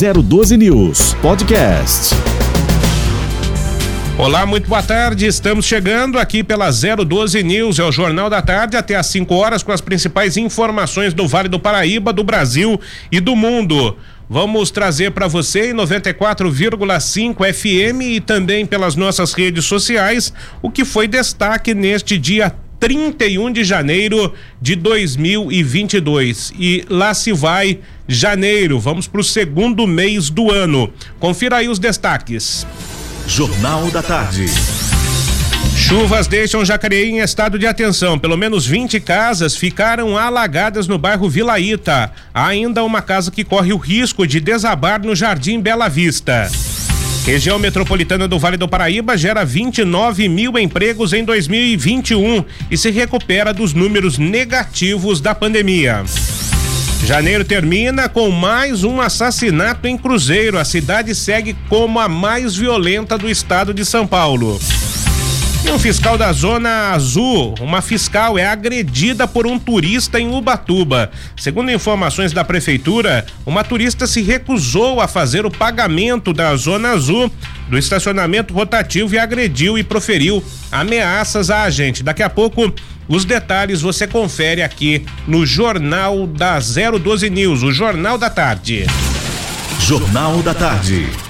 012 News Podcast. Olá, muito boa tarde. Estamos chegando aqui pela 012 News, é o Jornal da Tarde, até às 5 horas, com as principais informações do Vale do Paraíba, do Brasil e do mundo. Vamos trazer para você em 94,5 FM e também pelas nossas redes sociais o que foi destaque neste dia 31 de janeiro de 2022. E lá se vai janeiro. Vamos para o segundo mês do ano. Confira aí os destaques. Jornal da Tarde. Chuvas deixam Jacareí em estado de atenção. Pelo menos 20 casas ficaram alagadas no bairro Vilaíta. Há ainda uma casa que corre o risco de desabar no Jardim Bela Vista. Região metropolitana do Vale do Paraíba gera 29 mil empregos em 2021 e se recupera dos números negativos da pandemia. Janeiro termina com mais um assassinato em Cruzeiro. A cidade segue como a mais violenta do estado de São Paulo. E um fiscal da Zona Azul, uma fiscal é agredida por um turista em Ubatuba. Segundo informações da prefeitura, uma turista se recusou a fazer o pagamento da Zona Azul do estacionamento rotativo e agrediu e proferiu ameaças a agente. Daqui a pouco os detalhes você confere aqui no Jornal da 012 News, o Jornal da Tarde. Jornal da Tarde.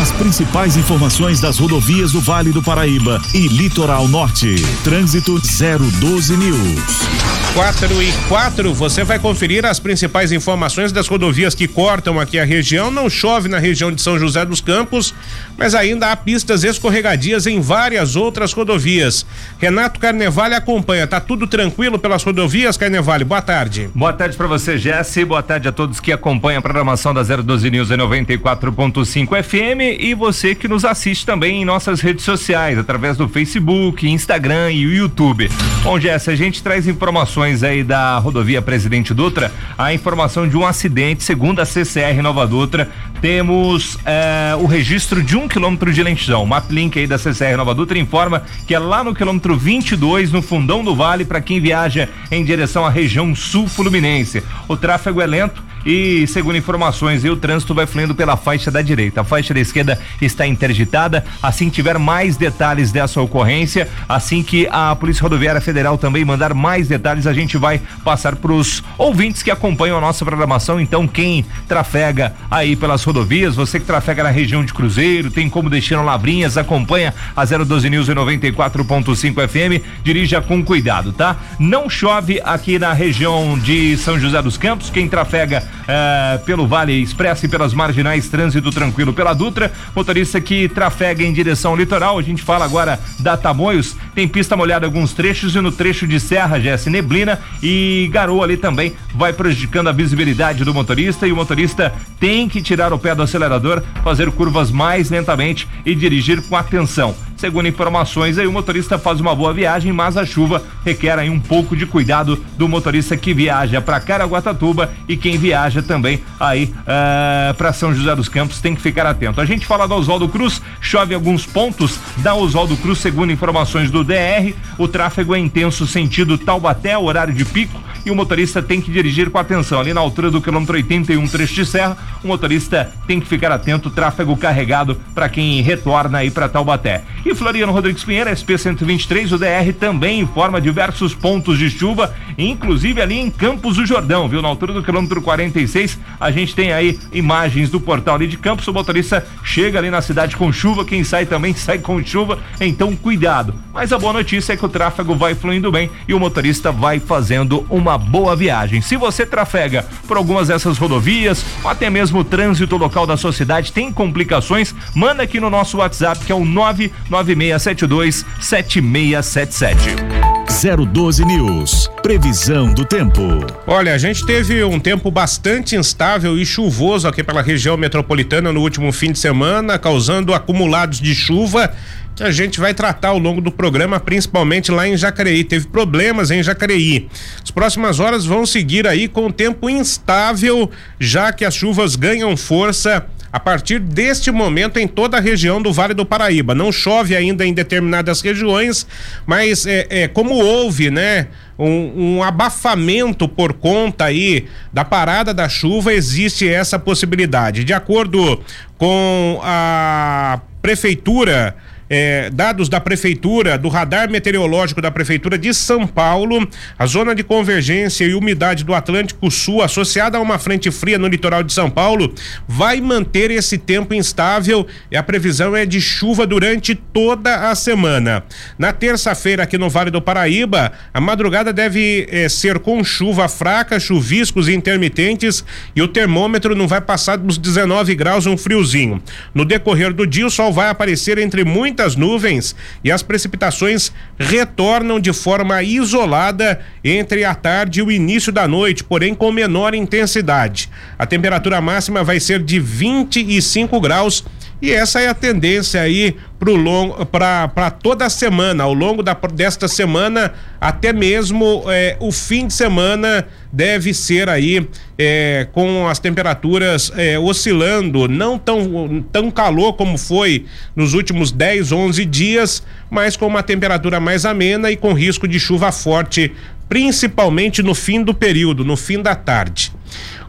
As principais informações das rodovias do Vale do Paraíba e Litoral Norte. Trânsito 012 News. 4 e 4, você vai conferir as principais informações das rodovias que cortam aqui a região. Não chove na região de São José dos Campos, mas ainda há pistas escorregadias em várias outras rodovias. Renato Carnevale acompanha. Tá tudo tranquilo pelas rodovias, Carnevale? Boa tarde. Boa tarde para você, Jesse. Boa tarde a todos que acompanham a programação da 012 News em 94.5 FM e você que nos assiste também em nossas redes sociais, através do Facebook, Instagram e YouTube. Bom, Jesse, a gente traz informações aí da rodovia Presidente Dutra, a informação de um acidente, segundo a CCR Nova Dutra, temos eh, o registro de um quilômetro de lentidão. O maplink aí da CCR Nova Dutra informa que é lá no quilômetro 22, no fundão do vale, para quem viaja em direção à região sul fluminense. O tráfego é lento e, segundo informações, o trânsito vai fluindo pela faixa da direita. A faixa da esquerda está interditada. Assim que tiver mais detalhes dessa ocorrência, assim que a Polícia Rodoviária Federal também mandar mais detalhes, a gente vai passar para os ouvintes que acompanham a nossa programação. Então, quem trafega aí pelas rodovias, você que trafega na região de Cruzeiro, tem como destino Lavrinhas, acompanha a 012 News em 94.5 FM, dirija com cuidado, tá? Não chove aqui na região de São José dos Campos. Quem trafega eh, pelo Vale Expresso e pelas marginais, trânsito tranquilo pela Dutra. Motorista que trafega em direção ao litoral, a gente fala agora da Tamoios, tem pista molhada alguns trechos e no trecho de Serra, Jesse, neblina e garoa ali também vai prejudicando a visibilidade do motorista e o motorista tem que tirar o pé do acelerador, fazer curvas mais lentamente e dirigir com atenção. Segundo informações, aí o motorista faz uma boa viagem, mas a chuva requer aí um pouco de cuidado do motorista que viaja para Caraguatatuba e quem viaja também aí uh, eh, para São José dos Campos tem que ficar atento. A gente fala da Oswaldo Cruz, chove alguns pontos da Oswaldo Cruz, segundo informações do DR, o tráfego é intenso sentido Taubaté, horário de pico, e o motorista tem que dirigir com atenção. Ali na altura do quilômetro 81, trecho de serra, o motorista tem que ficar atento, tráfego carregado para quem retorna aí para Taubaté. E Floriano Rodrigues Pinheiro, SP 123, o DR também informa diversos pontos de chuva, inclusive ali em Campos do Jordão, viu? Na altura do quilômetro 46, a gente tem aí imagens do portal ali de Campos, o motorista chega ali na cidade com chuva, quem sai também sai com chuva, então cuidado. Mas a boa notícia é que o tráfego vai fluindo bem e o motorista vai fazendo uma boa viagem. Se você trafega por algumas dessas rodovias, ou até mesmo o trânsito local da sua cidade tem complicações, manda aqui no nosso WhatsApp que é o 99672 7677. 012 News. Previsão do tempo. Olha, a gente teve um tempo bastante instável e chuvoso aqui pela região metropolitana no último fim de semana, causando acumulados de chuva que a gente vai tratar ao longo do programa, principalmente lá em Jacareí. Teve problemas em Jacareí. As próximas horas vão seguir aí com o tempo instável, já que as chuvas ganham força a partir deste momento em toda a região do Vale do Paraíba. Não chove ainda em determinadas regiões, mas é, é como houve, né? Um, um, abafamento por conta aí da parada da chuva, existe essa possibilidade. De acordo com a prefeitura é, dados da prefeitura, do radar meteorológico da prefeitura de São Paulo, a zona de convergência e umidade do Atlântico Sul associada a uma frente fria no litoral de São Paulo vai manter esse tempo instável e a previsão é de chuva durante toda a semana. Na terça-feira aqui no Vale do Paraíba, a madrugada deve é, ser com chuva fraca, chuviscos intermitentes e o termômetro não vai passar dos 19 graus, um friozinho. No decorrer do dia, o sol vai aparecer entre muitas muitas nuvens e as precipitações retornam de forma isolada entre a tarde e o início da noite, porém com menor intensidade. A temperatura máxima vai ser de 25 graus e essa é a tendência aí para toda a semana, ao longo da, desta semana, até mesmo é, o fim de semana deve ser aí é, com as temperaturas é, oscilando, não tão, tão calor como foi nos últimos 10, 11 dias, mas com uma temperatura mais amena e com risco de chuva forte, principalmente no fim do período, no fim da tarde.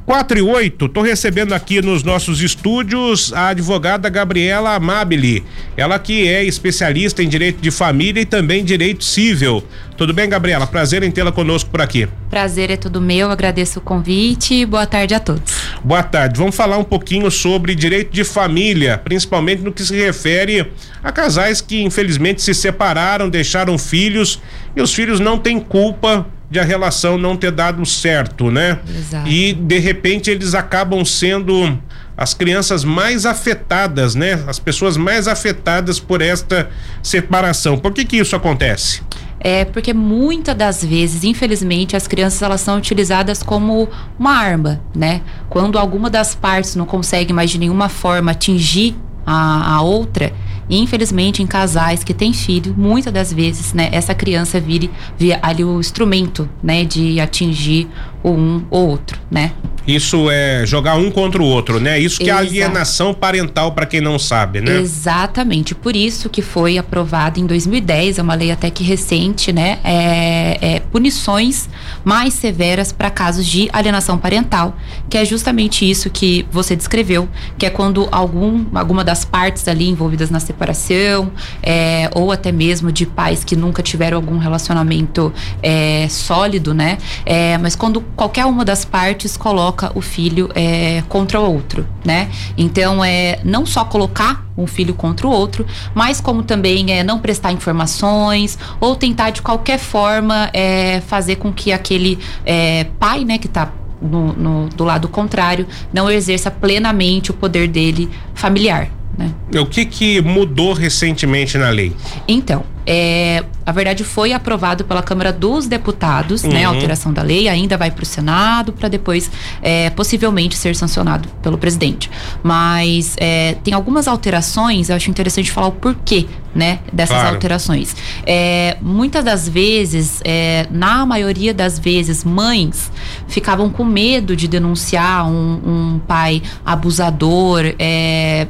4 e 8, tô recebendo aqui nos nossos estúdios a advogada Gabriela Amabile. Ela que é especialista em direito de família e também direito civil. Tudo bem, Gabriela? Prazer em tê-la conosco por aqui. Prazer é todo meu, agradeço o convite e boa tarde a todos. Boa tarde. Vamos falar um pouquinho sobre direito de família, principalmente no que se refere a casais que infelizmente se separaram, deixaram filhos e os filhos não têm culpa de a relação não ter dado certo, né? Exato. E de repente eles acabam sendo as crianças mais afetadas, né? As pessoas mais afetadas por esta separação. Por que que isso acontece? É porque muitas das vezes, infelizmente, as crianças elas são utilizadas como uma arma, né? Quando alguma das partes não consegue mais de nenhuma forma atingir a, a outra, e infelizmente, em casais que têm filho, muitas das vezes, né, essa criança vire, vira ali o instrumento, né, de atingir um ou outro, né? Isso é jogar um contra o outro, né? Isso que Exato. é alienação parental para quem não sabe, né? Exatamente. Por isso que foi aprovada em 2010, é uma lei até que recente, né? É, é punições mais severas para casos de alienação parental, que é justamente isso que você descreveu, que é quando algum, alguma das partes ali envolvidas na separação, é, ou até mesmo de pais que nunca tiveram algum relacionamento é, sólido, né? É, mas quando qualquer uma das partes coloca o filho é, contra o outro, né? Então é não só colocar um filho contra o outro, mas como também é não prestar informações ou tentar de qualquer forma é, fazer com que aquele é, pai, né, que está no, no, do lado contrário, não exerça plenamente o poder dele familiar. Né? O que, que mudou recentemente na lei? Então, é, a verdade foi aprovado pela Câmara dos Deputados, né, uhum. né? A alteração da lei ainda vai para o Senado para depois é, possivelmente ser sancionado pelo presidente. Mas é, tem algumas alterações, eu acho interessante falar o porquê, né? Dessas claro. alterações. É, muitas das vezes, é, na maioria das vezes, mães ficavam com medo de denunciar um, um pai abusador, é,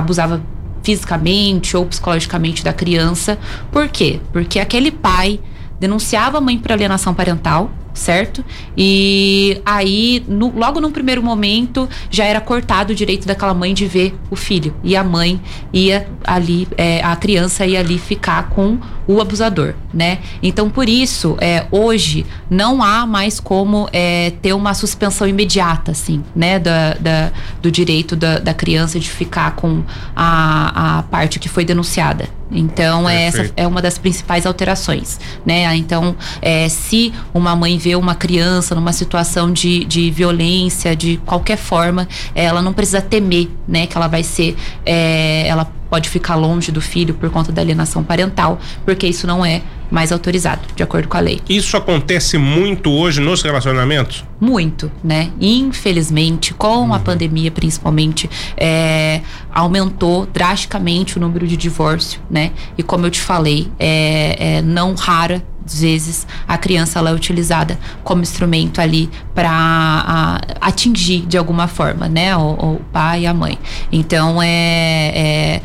abusava fisicamente ou psicologicamente da criança. Por quê? Porque aquele pai denunciava a mãe por alienação parental, certo? E aí, no, logo no primeiro momento, já era cortado o direito daquela mãe de ver o filho. E a mãe ia ali, é, a criança ia ali ficar com o abusador, né? Então, por isso, é, hoje não há mais como é, ter uma suspensão imediata, assim, né? Da, da do direito da, da, criança de ficar com a, a parte que foi denunciada. Então, é, essa é uma das principais alterações, né? Então, é, se uma mãe vê uma criança numa situação de, de violência, de qualquer forma, ela não precisa temer, né? Que ela vai ser, é, ela pode ficar longe do filho por conta da alienação parental, porque isso não é mais autorizado, de acordo com a lei. Isso acontece muito hoje nos relacionamentos? Muito, né? Infelizmente, com uhum. a pandemia principalmente, é, aumentou drasticamente o número de divórcio, né? E como eu te falei, é, é não rara vezes a criança ela é utilizada como instrumento ali para atingir de alguma forma, né, o, o, pai e a mãe. Então é, é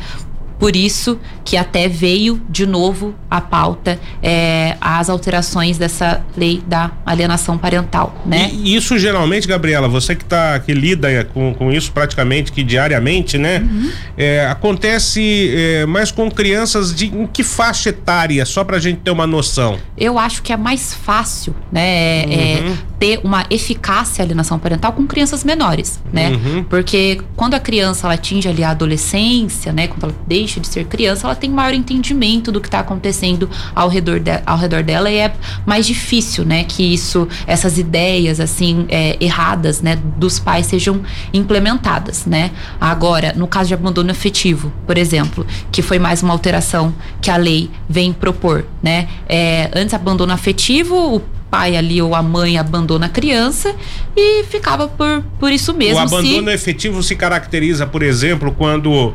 por isso que até veio de novo a pauta é, as alterações dessa lei da alienação parental, né? E isso geralmente, Gabriela, você que tá que lida com, com isso praticamente que diariamente, né? Uhum. É, acontece é, mais com crianças de em que faixa etária, só pra gente ter uma noção? Eu acho que é mais fácil, né? É, uhum. Ter uma eficácia alienação parental com crianças menores, né? Uhum. Porque quando a criança ela atinge ali a adolescência, né? Quando ela deixa de ser criança, ela tem maior entendimento do que está acontecendo ao redor, de, ao redor dela e é mais difícil, né, que isso, essas ideias assim é, erradas, né, dos pais sejam implementadas, né. Agora, no caso de abandono afetivo, por exemplo, que foi mais uma alteração que a lei vem propor, né, é, antes abandono afetivo, o pai ali ou a mãe abandona a criança e ficava por, por isso mesmo. O abandono se... efetivo se caracteriza, por exemplo, quando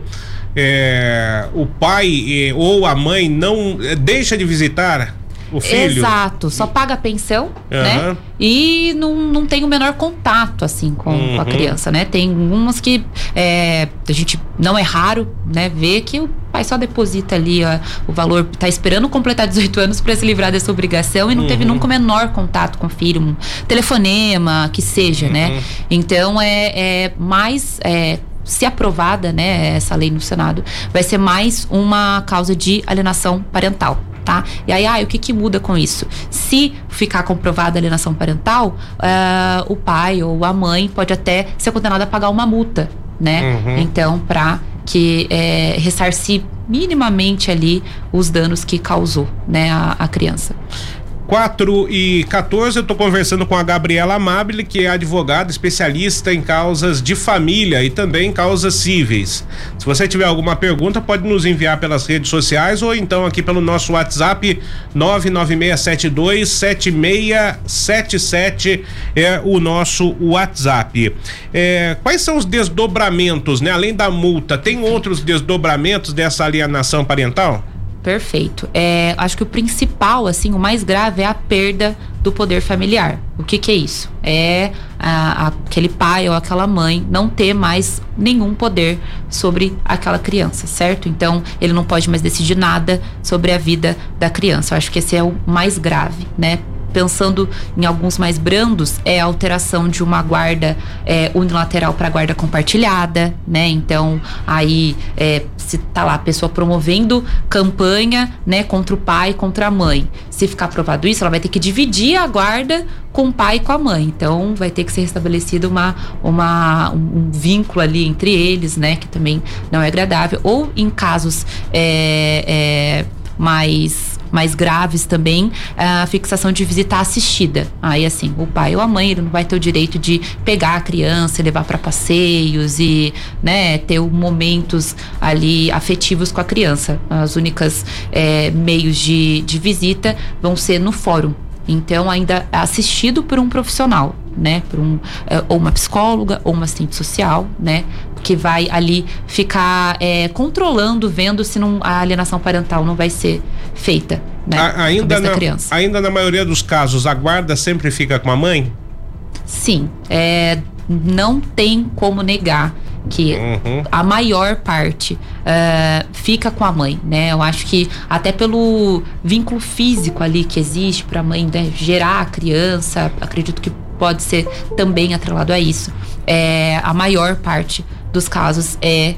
é, o pai é, ou a mãe não é, deixa de visitar o filho. Exato, só paga a pensão, uhum. né? E não, não tem o menor contato, assim, com, uhum. com a criança, né? Tem umas que é, a gente não é raro, né? Ver que o pai só deposita ali ó, o valor, tá esperando completar 18 anos para se livrar dessa obrigação e não uhum. teve nunca o menor contato com o filho, um telefonema, que seja, né? Uhum. Então é, é mais é, se aprovada, né, essa lei no Senado, vai ser mais uma causa de alienação parental. Tá? E aí, ah, o que, que muda com isso? Se ficar comprovada a alienação parental, uh, o pai ou a mãe pode até ser condenado a pagar uma multa, né? Uhum. Então, para que é, ressarcir minimamente ali os danos que causou, né, a, a criança. 4 e 14, eu estou conversando com a Gabriela Amabile, que é advogada especialista em causas de família e também causas cíveis. Se você tiver alguma pergunta, pode nos enviar pelas redes sociais ou então aqui pelo nosso WhatsApp 996727677 é o nosso WhatsApp. É, quais são os desdobramentos, né? Além da multa, tem outros desdobramentos dessa alienação parental? Perfeito. É, acho que o principal, assim, o mais grave é a perda do poder familiar. O que, que é isso? É a, a, aquele pai ou aquela mãe não ter mais nenhum poder sobre aquela criança, certo? Então, ele não pode mais decidir nada sobre a vida da criança. Eu acho que esse é o mais grave, né? Pensando em alguns mais brandos, é a alteração de uma guarda é, unilateral para guarda compartilhada, né? Então, aí, é, se tá lá a pessoa promovendo campanha, né, contra o pai, contra a mãe. Se ficar aprovado isso, ela vai ter que dividir a guarda com o pai e com a mãe. Então, vai ter que ser estabelecido uma, uma, um vínculo ali entre eles, né, que também não é agradável. Ou em casos é, é mais mais graves também, a fixação de visita assistida. Aí, assim, o pai ou a mãe ele não vai ter o direito de pegar a criança e levar para passeios e, né, ter momentos ali afetivos com a criança. As únicas é, meios de, de visita vão ser no fórum. Então, ainda assistido por um profissional, né? Por um, é, ou uma psicóloga ou uma assistente social, né? Que vai ali ficar é, controlando, vendo se não, a alienação parental não vai ser feita, né? A, ainda, na, criança. ainda na maioria dos casos, a guarda sempre fica com a mãe? Sim, é, não tem como negar que uhum. a maior parte uh, fica com a mãe, né? Eu acho que até pelo vínculo físico ali que existe para a mãe né, gerar a criança, acredito que pode ser também atrelado a isso. É, a maior parte dos casos é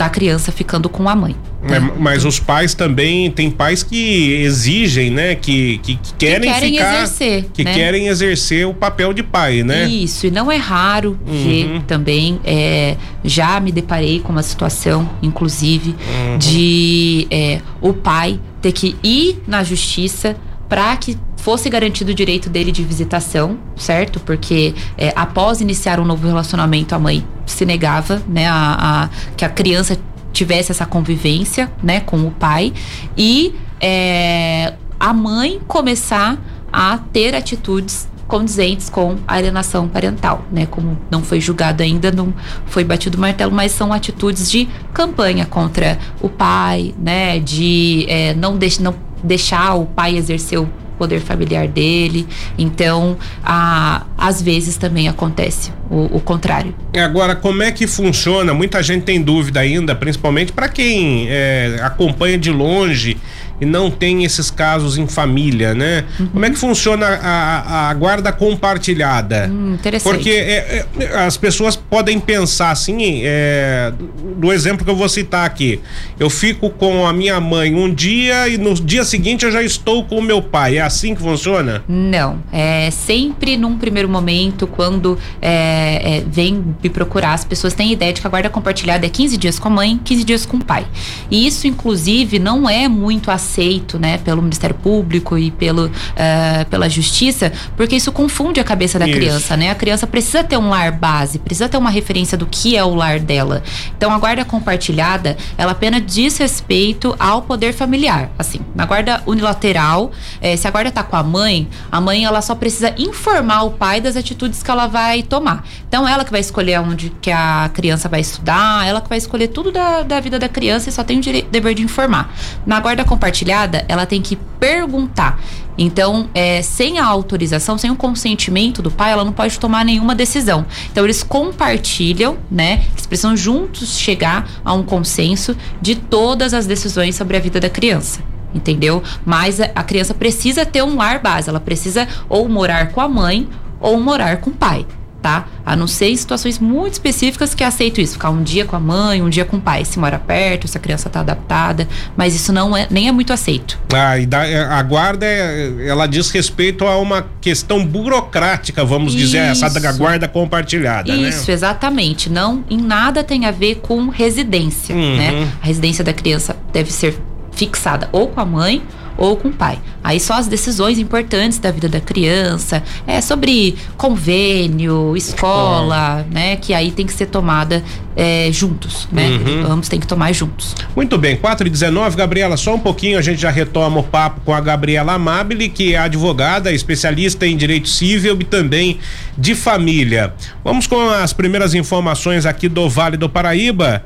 da criança ficando com a mãe. É, mas os pais também tem pais que exigem, né, que, que, que querem, que querem ficar, exercer, que né? querem exercer o papel de pai, né? Isso e não é raro uhum. ver também. É, já me deparei com uma situação, inclusive, uhum. de é, o pai ter que ir na justiça para que fosse garantido o direito dele de visitação, certo? Porque é, após iniciar um novo relacionamento, a mãe se negava, né, a, a, que a criança tivesse essa convivência, né, com o pai e é, a mãe começar a ter atitudes condizentes com a alienação parental, né? Como não foi julgado ainda, não foi batido o martelo, mas são atitudes de campanha contra o pai, né? De é, não deixar, não deixar o pai exercer o poder familiar dele. Então, a, às vezes também acontece o, o contrário. Agora, como é que funciona? Muita gente tem dúvida ainda, principalmente para quem é, acompanha de longe e não tem esses casos em família, né? Uhum. Como é que funciona a, a guarda compartilhada? Hum, interessante. Porque é, é, as pessoas podem pensar assim, é, do exemplo que eu vou citar aqui. Eu fico com a minha mãe um dia e no dia seguinte eu já estou com o meu pai. É assim que funciona? Não. É sempre num primeiro momento, quando é, é, vem me procurar, as pessoas têm ideia de que a guarda compartilhada é 15 dias com a mãe, 15 dias com o pai. E isso, inclusive, não é muito aceito aceito, né, pelo Ministério Público e pelo, uh, pela Justiça, porque isso confunde a cabeça da isso. criança, né? A criança precisa ter um lar base, precisa ter uma referência do que é o lar dela. Então, a guarda compartilhada, ela apenas diz respeito ao poder familiar. Assim, na guarda unilateral, eh, se a guarda tá com a mãe, a mãe ela só precisa informar o pai das atitudes que ela vai tomar. Então, ela que vai escolher onde que a criança vai estudar, ela que vai escolher tudo da, da vida da criança e só tem o dever de informar. Na guarda compartilhada, compartilhada, ela tem que perguntar. Então, é, sem a autorização, sem o consentimento do pai, ela não pode tomar nenhuma decisão. Então, eles compartilham, né? Eles precisam juntos chegar a um consenso de todas as decisões sobre a vida da criança entendeu? Mas a criança precisa ter um lar base, ela precisa ou morar com a mãe ou morar com o pai tá? A não ser em situações muito específicas que aceito isso, ficar um dia com a mãe, um dia com o pai, se mora perto, se a criança está adaptada, mas isso não é nem é muito aceito. Ah, e da, é, a guarda é, ela diz respeito a uma questão burocrática, vamos isso. dizer, essa da guarda compartilhada, isso, né? Isso, exatamente. Não em nada tem a ver com residência, uhum. né? A residência da criança deve ser fixada ou com a mãe ou com o pai. Aí só as decisões importantes da vida da criança, é sobre convênio, escola, né? Que aí tem que ser tomada é, juntos, né? Uhum. Ambos tem que tomar juntos. Muito bem, 4 e 19 Gabriela, só um pouquinho a gente já retoma o papo com a Gabriela Amabile, que é advogada, especialista em direito civil e também de família. Vamos com as primeiras informações aqui do Vale do Paraíba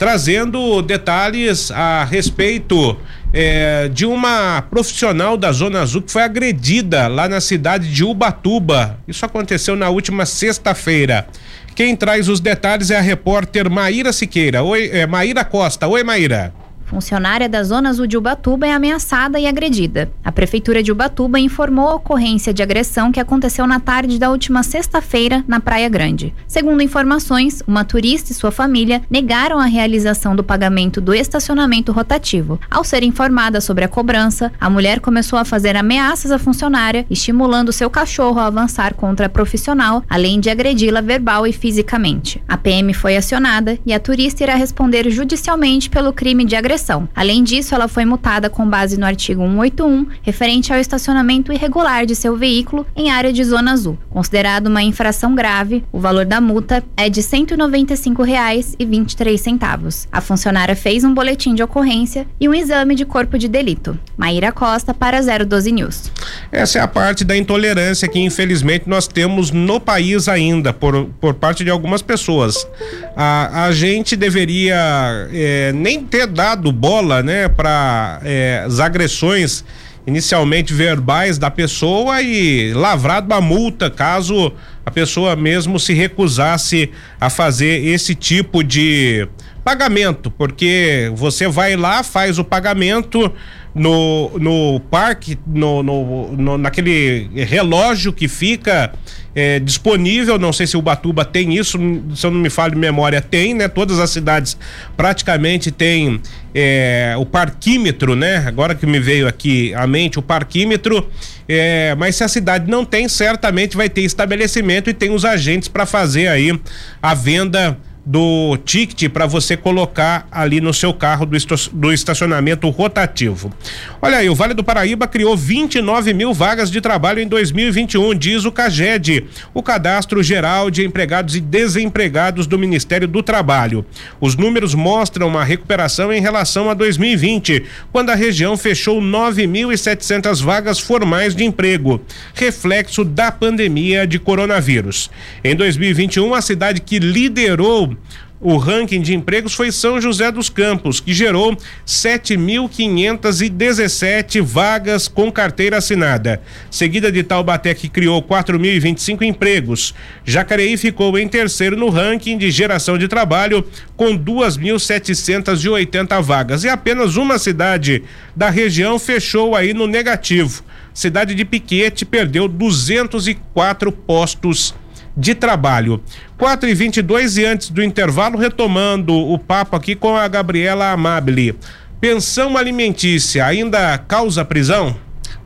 trazendo detalhes a respeito é, de uma profissional da Zona Azul que foi agredida lá na cidade de Ubatuba. Isso aconteceu na última sexta-feira. Quem traz os detalhes é a repórter Maíra Siqueira. Oi, é, Maíra Costa. Oi, Maíra. Funcionária da Zona Azul de Ubatuba é ameaçada e agredida. A Prefeitura de Ubatuba informou a ocorrência de agressão que aconteceu na tarde da última sexta-feira na Praia Grande. Segundo informações, uma turista e sua família negaram a realização do pagamento do estacionamento rotativo. Ao ser informada sobre a cobrança, a mulher começou a fazer ameaças à funcionária, estimulando seu cachorro a avançar contra a profissional, além de agredi-la verbal e fisicamente. A PM foi acionada e a turista irá responder judicialmente pelo crime de agressão Além disso, ela foi multada com base no artigo 181, referente ao estacionamento irregular de seu veículo em área de zona azul. Considerado uma infração grave, o valor da multa é de R$ 195,23. A funcionária fez um boletim de ocorrência e um exame de corpo de delito. Maíra Costa para 012 News. Essa é a parte da intolerância que infelizmente nós temos no país ainda por, por parte de algumas pessoas. A, a gente deveria é, nem ter dado bola, né, para é, as agressões inicialmente verbais da pessoa e lavrado uma multa caso a pessoa mesmo se recusasse a fazer esse tipo de pagamento, porque você vai lá, faz o pagamento no, no parque, no, no, no naquele relógio que fica é, disponível. Não sei se o Batuba tem isso, se eu não me falo de memória, tem, né? Todas as cidades praticamente têm é, o parquímetro, né? Agora que me veio aqui à mente o parquímetro. É, mas se a cidade não tem, certamente vai ter estabelecimento e tem os agentes para fazer aí a venda do ticket para você colocar ali no seu carro do, estacionamento rotativo. Olha aí, o Vale do Paraíba criou 29 mil vagas de trabalho em 2021, diz o CAGED, o Cadastro Geral de Empregados e Desempregados do Ministério do Trabalho. Os números mostram uma recuperação em relação a 2020, quando a região fechou 9.700 vagas formais de emprego, reflexo da pandemia de coronavírus. Em 2021, a cidade que liderou o ranking de empregos foi São José dos Campos, que gerou 7.517 vagas com carteira assinada. Seguida de Taubaté, que criou 4.025 empregos. Jacareí ficou em terceiro no ranking de geração de trabalho, com 2.780 vagas. E apenas uma cidade da região fechou aí no negativo. Cidade de Piquete perdeu 204 postos de trabalho. 4 e 22 e antes do intervalo, retomando o papo aqui com a Gabriela Amabile. Pensão alimentícia ainda causa prisão?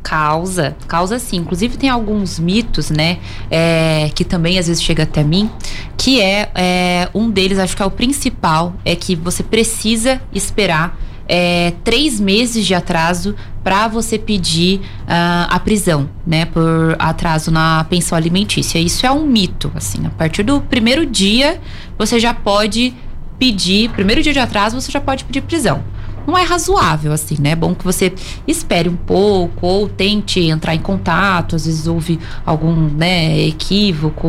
Causa, causa sim. Inclusive tem alguns mitos, né? É, que também às vezes chega até mim, que é, é um deles, acho que é o principal, é que você precisa esperar é, três meses de atraso para você pedir uh, a prisão, né, por atraso na pensão alimentícia. Isso é um mito, assim. A partir do primeiro dia você já pode pedir, primeiro dia de atraso você já pode pedir prisão não é razoável, assim, né? É bom que você espere um pouco ou tente entrar em contato, às vezes houve algum, né, equívoco,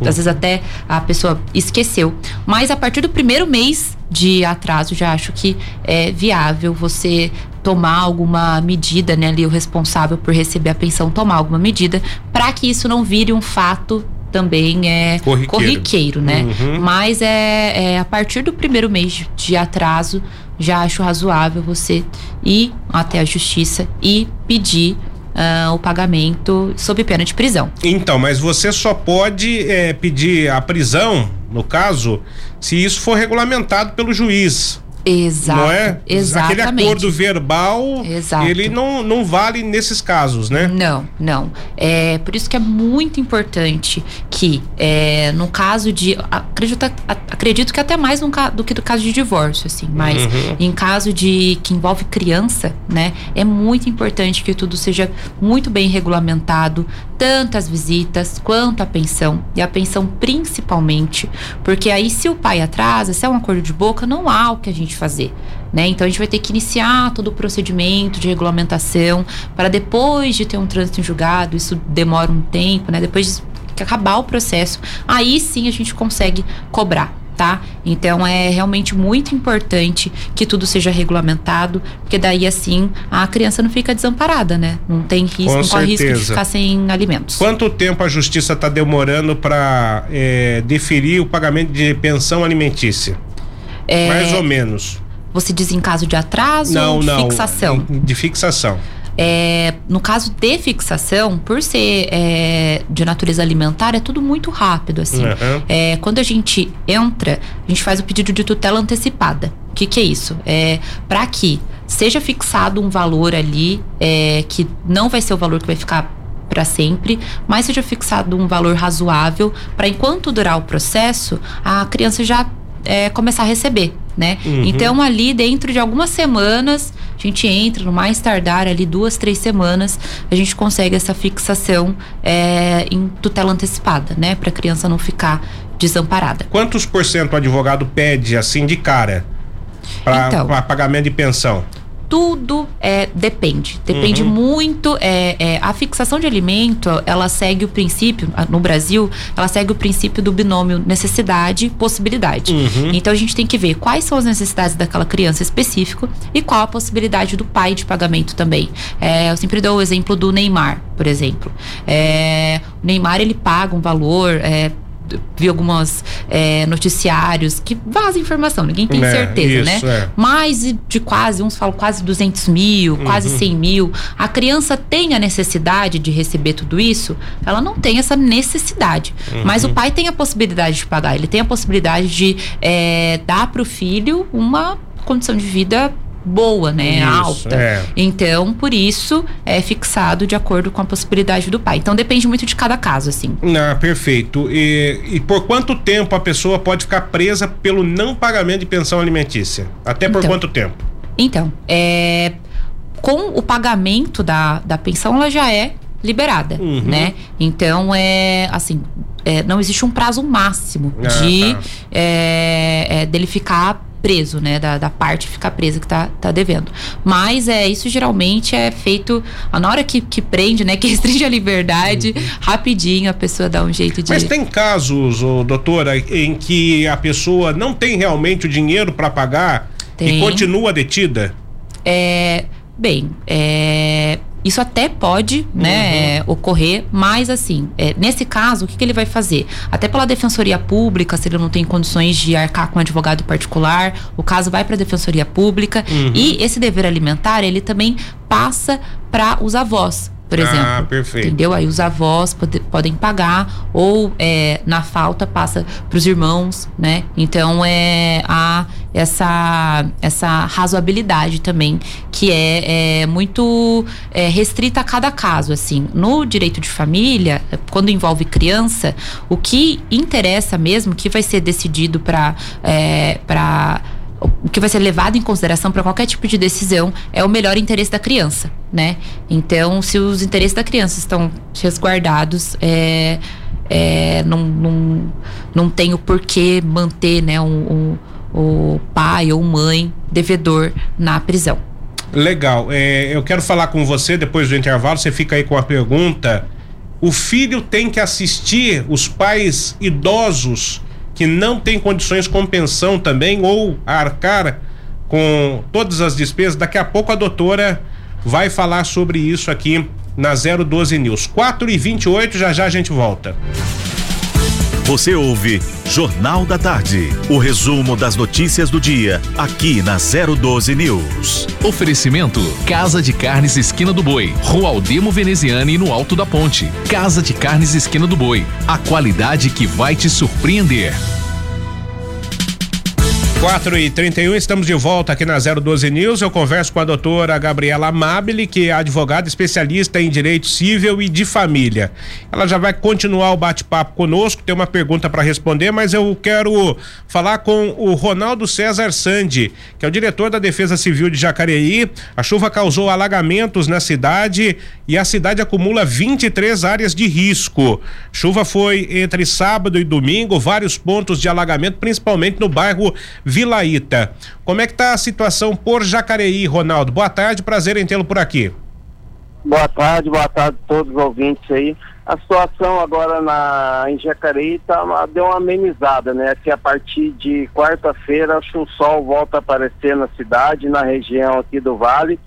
às vezes até a pessoa esqueceu. Mas a partir do primeiro mês de atraso, já acho que é viável você tomar alguma medida, né, ali o responsável por receber a pensão tomar alguma medida para que isso não vire um fato também é corriqueiro, corriqueiro né? Uhum. Mas é, é, a partir do primeiro mês de atraso já acho razoável você ir até a justiça e pedir uh, o pagamento sob pena de prisão. Então, mas você só pode é, pedir a prisão, no caso, se isso for regulamentado pelo juiz. Exato. Não é? Exatamente. Aquele acordo verbal, Exato. ele não, não vale nesses casos, né? Não, não. É por isso que é muito importante que, é, no caso de. Acredito, acredito que até mais no, do que do caso de divórcio, assim, mas uhum. em caso de que envolve criança, né? É muito importante que tudo seja muito bem regulamentado, tanto as visitas quanto a pensão. E a pensão principalmente, porque aí se o pai atrasa, se é um acordo de boca, não há o que a gente fazer. Né? Então a gente vai ter que iniciar todo o procedimento de regulamentação para depois de ter um trânsito em julgado, isso demora um tempo, né? Depois de acabar o processo, aí sim a gente consegue cobrar. Tá? Então é realmente muito importante que tudo seja regulamentado, porque daí assim a criança não fica desamparada, né? Não tem risco, Com não corre risco de ficar sem alimentos. Quanto tempo a justiça está demorando para é, deferir o pagamento de pensão alimentícia? É, Mais ou menos. Você diz em caso de atraso não, ou de não, fixação? De fixação. É, no caso de fixação, por ser é, de natureza alimentar, é tudo muito rápido, assim. Uhum. É, quando a gente entra, a gente faz o pedido de tutela antecipada. O que, que é isso? É para que seja fixado um valor ali é, que não vai ser o valor que vai ficar para sempre, mas seja fixado um valor razoável para enquanto durar o processo, a criança já é, começar a receber, né? Uhum. Então ali dentro de algumas semanas a gente entra no mais tardar ali duas três semanas a gente consegue essa fixação é, em tutela antecipada, né? Para a criança não ficar desamparada. Quantos por cento o advogado pede assim de cara para então, pagamento de pensão? Tudo é, depende. Depende uhum. muito. É, é, a fixação de alimento, ela segue o princípio, no Brasil, ela segue o princípio do binômio necessidade-possibilidade. Uhum. Então a gente tem que ver quais são as necessidades daquela criança específico e qual a possibilidade do pai de pagamento também. É, eu sempre dou o exemplo do Neymar, por exemplo. É, o Neymar ele paga um valor é, vi algumas é, noticiários que vazam informação, ninguém tem é, certeza, né? isso, né? É. Mais de quase, uns falam quase 200 mil, uhum. quase 100 mil. A criança tem a necessidade de receber tudo isso? Ela não tem essa necessidade. Uhum. Mas o pai tem a possibilidade de pagar, ele tem a possibilidade de é, dar para o filho uma condição de vida boa, né? Isso, alta. É. Então, por isso é fixado de acordo com a possibilidade do pai. Então depende muito de cada caso, assim. Ah, perfeito. E, e por quanto tempo a pessoa pode ficar presa pelo não pagamento de pensão alimentícia? Até por então, quanto tempo? Então, é, com o pagamento da, da pensão, ela já é liberada, uhum. né? Então, é assim, é, não existe um prazo máximo ah, de tá. é, é, dele ficar preso, né? Da, da parte ficar presa que tá, tá devendo. Mas é isso geralmente é feito na hora que, que prende, né? Que restringe a liberdade, uhum. rapidinho a pessoa dá um jeito de. Mas tem casos, oh, doutora, em que a pessoa não tem realmente o dinheiro para pagar tem. e continua detida? É. Bem, é isso até pode, né, uhum. ocorrer, mas assim, é, nesse caso, o que, que, ele vai fazer? Até pela defensoria pública, se ele não tem condições de arcar com um advogado particular, o caso vai para a defensoria pública uhum. e esse dever alimentar ele também passa para os avós por ah, exemplo. Ah, perfeito. Entendeu? Aí os avós pode, podem pagar ou é, na falta passa para os irmãos, né? Então é a essa essa razoabilidade também que é, é muito é, restrita a cada caso assim. No direito de família, quando envolve criança, o que interessa mesmo, que vai ser decidido para é, para o que vai ser levado em consideração para qualquer tipo de decisão é o melhor interesse da criança, né? Então, se os interesses da criança estão resguardados, é, é, não, não, não tem o porquê manter né, um, um, o pai ou mãe devedor na prisão. Legal. É, eu quero falar com você depois do intervalo. Você fica aí com a pergunta. O filho tem que assistir os pais idosos que não tem condições com pensão também ou arcar com todas as despesas. Daqui a pouco a doutora vai falar sobre isso aqui na 012 News. 4 e 28 já já a gente volta. Você ouve Jornal da Tarde, o resumo das notícias do dia, aqui na 012 News. Oferecimento: Casa de Carnes Esquina do Boi, Rua Aldemo Veneziane no Alto da Ponte. Casa de Carnes Esquina do Boi, a qualidade que vai te surpreender. 4 e 31 estamos de volta aqui na 012 News. Eu converso com a doutora Gabriela Amabile, que é advogada especialista em direito civil e de família. Ela já vai continuar o bate-papo conosco, tem uma pergunta para responder, mas eu quero falar com o Ronaldo César Sandi, que é o diretor da Defesa Civil de Jacareí. A chuva causou alagamentos na cidade e a cidade acumula 23 áreas de risco. Chuva foi entre sábado e domingo, vários pontos de alagamento, principalmente no bairro Vila Ita. Como é que está a situação por Jacareí, Ronaldo? Boa tarde, prazer em tê-lo por aqui. Boa tarde, boa tarde a todos os ouvintes aí. A situação agora na, em Jacareí tá, deu uma amenizada, né? Que a partir de quarta-feira o sol volta a aparecer na cidade, na região aqui do Vale.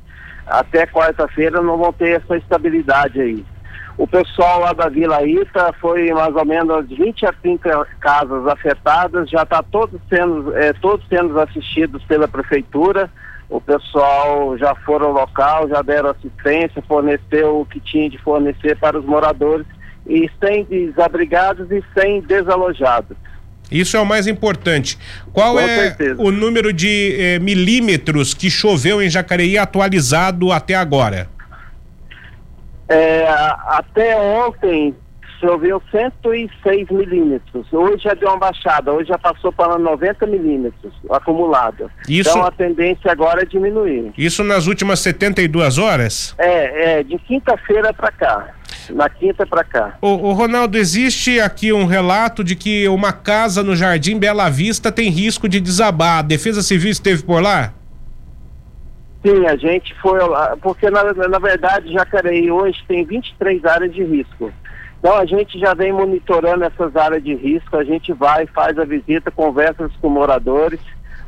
Até quarta-feira não vão ter essa estabilidade aí. O pessoal lá da Vila Ita foi mais ou menos 20 a 30 casas afetadas, já está todos sendo, é, todos sendo assistidos pela prefeitura. O pessoal já foram ao local, já deram assistência, forneceu o que tinha de fornecer para os moradores e sem desabrigados e sem desalojados. Isso é o mais importante. Qual Com é certeza. o número de eh, milímetros que choveu em Jacareí atualizado até agora? É, até ontem choveu 106 milímetros. Hoje já deu uma baixada, hoje já passou para 90 milímetros acumulado. Isso... Então a tendência agora é diminuir. Isso nas últimas 72 horas? É, é de quinta-feira para cá. Na quinta para cá. O, o, Ronaldo, existe aqui um relato de que uma casa no Jardim Bela Vista tem risco de desabar. A Defesa Civil esteve por lá? Sim, a gente foi lá, porque na, na verdade Jacareí hoje tem 23 áreas de risco. Então a gente já vem monitorando essas áreas de risco, a gente vai, faz a visita, conversa com moradores.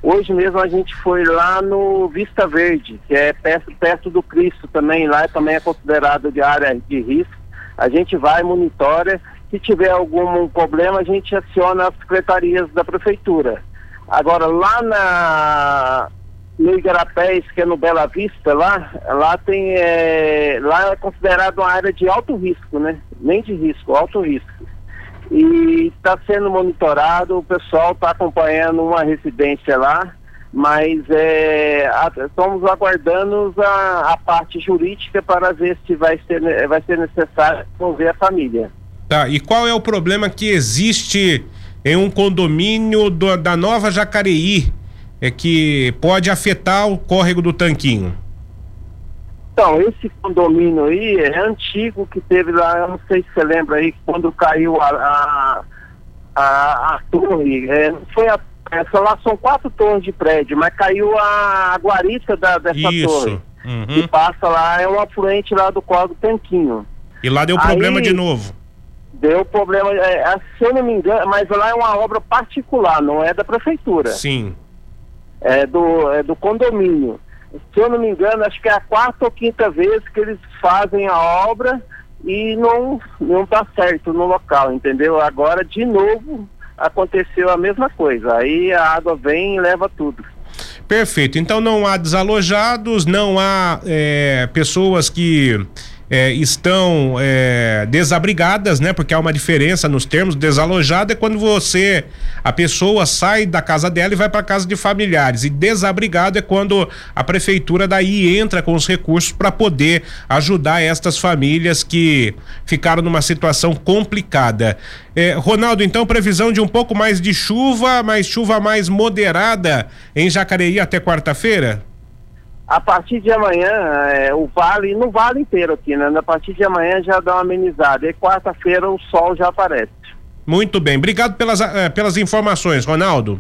Hoje mesmo a gente foi lá no Vista Verde, que é perto, perto do Cristo também, lá também é considerado de área de risco. A gente vai, monitora, se tiver algum problema a gente aciona as secretarias da prefeitura. Agora lá na no Igarapés, que é no Bela Vista, lá, lá tem, é, lá é considerado uma área de alto risco, né? Nem de risco, alto risco. E está sendo monitorado, o pessoal está acompanhando uma residência lá, mas é, a, estamos aguardando a, a, parte jurídica para ver se vai ser, vai ser necessário envolver a família. Tá, e qual é o problema que existe em um condomínio do, da Nova Jacareí, é que pode afetar o córrego do Tanquinho? Então, esse condomínio aí é antigo que teve lá, eu não sei se você lembra aí, quando caiu a, a, a, a torre, é, foi a Essa lá são quatro torres de prédio, mas caiu a guarita da, dessa Isso. torre. Uhum. Que passa lá, é um afluente lá do Córrego Tanquinho. E lá deu Aí- problema de novo. Deu problema, é, é, se eu não me engano, mas lá é uma obra particular, não é da prefeitura. Sim. É do, é do condomínio. Se eu não me engano, acho que é a quarta ou quinta vez que eles fazem a obra e não não tá certo no local, entendeu? Agora de novo aconteceu a mesma coisa. Aí a água vem e leva tudo. Perfeito. Então não há desalojados, não há é, pessoas que é, estão é, desabrigadas, né? Porque há uma diferença nos termos. Desalojado é quando você, a pessoa sai da casa dela e vai para casa de familiares. E desabrigado é quando a prefeitura daí entra com os recursos para poder ajudar estas famílias que ficaram numa situação complicada. É, Ronaldo, então previsão de um pouco mais de chuva, mas chuva mais moderada em Jacareí até quarta-feira? A partir de amanhã, é, o vale, no vale inteiro aqui, né? A partir de amanhã já dá uma amenizada. E quarta-feira o sol já aparece. Muito bem. Obrigado pelas, eh, pelas informações, Ronaldo.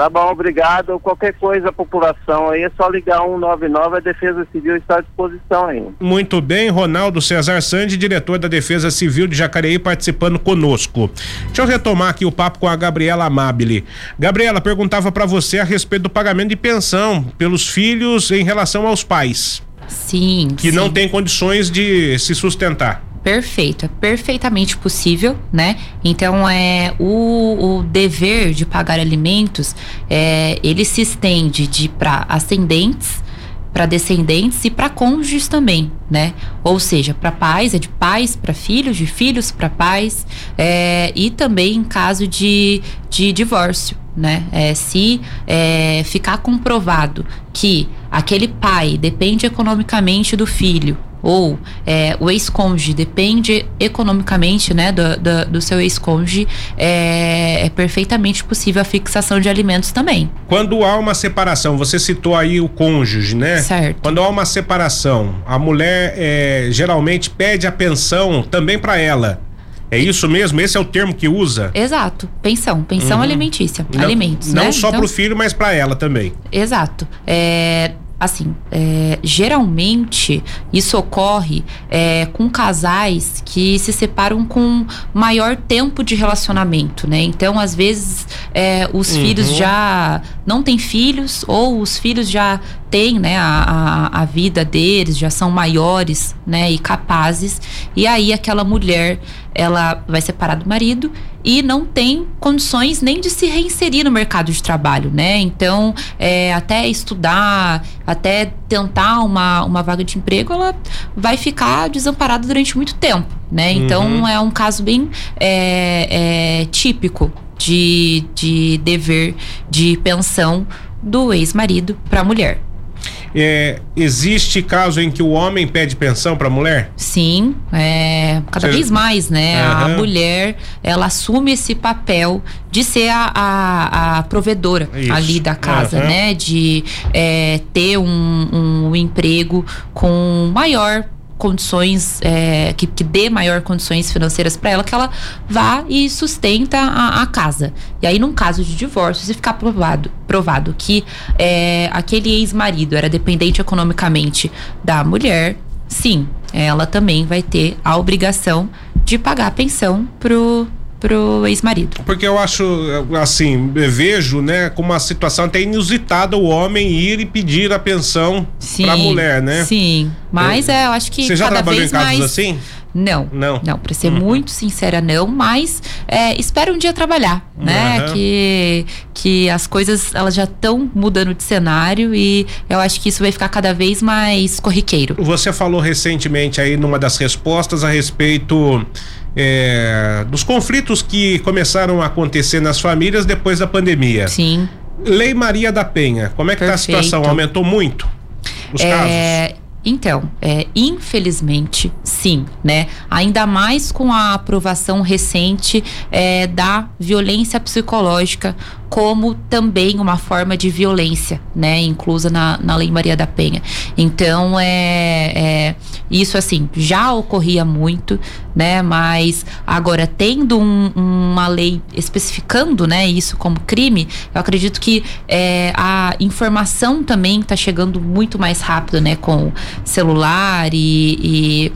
Tá bom, obrigado. Qualquer coisa, a população aí, é só ligar 199, a Defesa Civil está à disposição aí. Muito bem, Ronaldo Cesar Sandi, diretor da Defesa Civil de Jacareí, participando conosco. Deixa eu retomar aqui o papo com a Gabriela Amabile. Gabriela, perguntava para você a respeito do pagamento de pensão pelos filhos em relação aos pais, Sim. que sim. não têm condições de se sustentar. Perfeito, é perfeitamente possível, né? Então é o, o dever de pagar alimentos, é, ele se estende de para ascendentes, para descendentes e para cônjuges também, né? Ou seja, para pais é de pais para filhos, de filhos para pais, é, e também em caso de, de divórcio, né? É, se é, ficar comprovado que aquele pai depende economicamente do filho ou é, o ex-cônjuge depende economicamente né, do, do, do seu ex-cônjuge, é, é perfeitamente possível a fixação de alimentos também. Quando há uma separação, você citou aí o cônjuge, né? Certo. Quando há uma separação, a mulher eh, geralmente pede a pensão também para ela. É isso mesmo? Esse é o termo que usa? Exato, pensão, pensão alimentícia, Não- alimentos, Não né? só Então- pro filho, mas para ela também. Exato. É, assim, é, geralmente isso ocorre é, com casais que se separam com maior tempo de relacionamento, né? Então, às vezes, é, os filhos já não têm filhos ou os filhos já têm, né, a, a, a vida deles, já são maiores, né, e capazes. E aí aquela mulher, ela vai separar do marido e não tem condições nem de se reinserir no mercado de trabalho, né? Então, é, até estudar, até tentar uma, uma vaga de emprego, ela vai ficar desamparada durante muito tempo, né? Então, é um caso bem é, é, típico de, de dever de pensão do ex-marido para a mulher. É, existe caso em que o homem pede pensão para a mulher? Sim, é, cada Você- vez mais, né? A mulher, ela assume esse papel de ser a, a, a provedora Isso. ali da casa, Aham. né? De é, ter um, um emprego com maior condições é, que, que dê maior condições financeiras para ela que ela vá e sustenta a, a casa. E aí num caso de divórcio se ficar provado provado que é, aquele ex-marido era dependente economicamente da mulher sim ela também vai ter a obrigação de pagar a pensão pro pro ex-marido Porque eu acho, assim, eu vejo, né, como uma situação até inusitada o homem ir e pedir a pensão sim para a mulher, né? sim mas é, eu acho que Você já cada trabalhou em casos mais assim? Não. Não. Não, pra ser muito sincera, não, mas é, espero um dia trabalhar, né? Aham. Que, que as coisas elas já estão mudando de cenário e eu acho que isso vai ficar cada vez mais corriqueiro. Você falou recentemente aí numa das respostas a respeito é, dos conflitos que começaram a acontecer nas famílias depois da pandemia. Sim. Lei Maria da Penha, como é que tá a situação? Aumentou muito os casos? É, então, é, infelizmente, sim, né? Ainda mais com a aprovação recente é, da violência psicológica como também uma forma de violência, né, inclusa na, na Lei Maria da Penha. Então, é, é isso assim já ocorria muito, né, mas agora tendo um, uma lei especificando, né, isso como crime, eu acredito que é, a informação também está chegando muito mais rápido, né, com celular e, e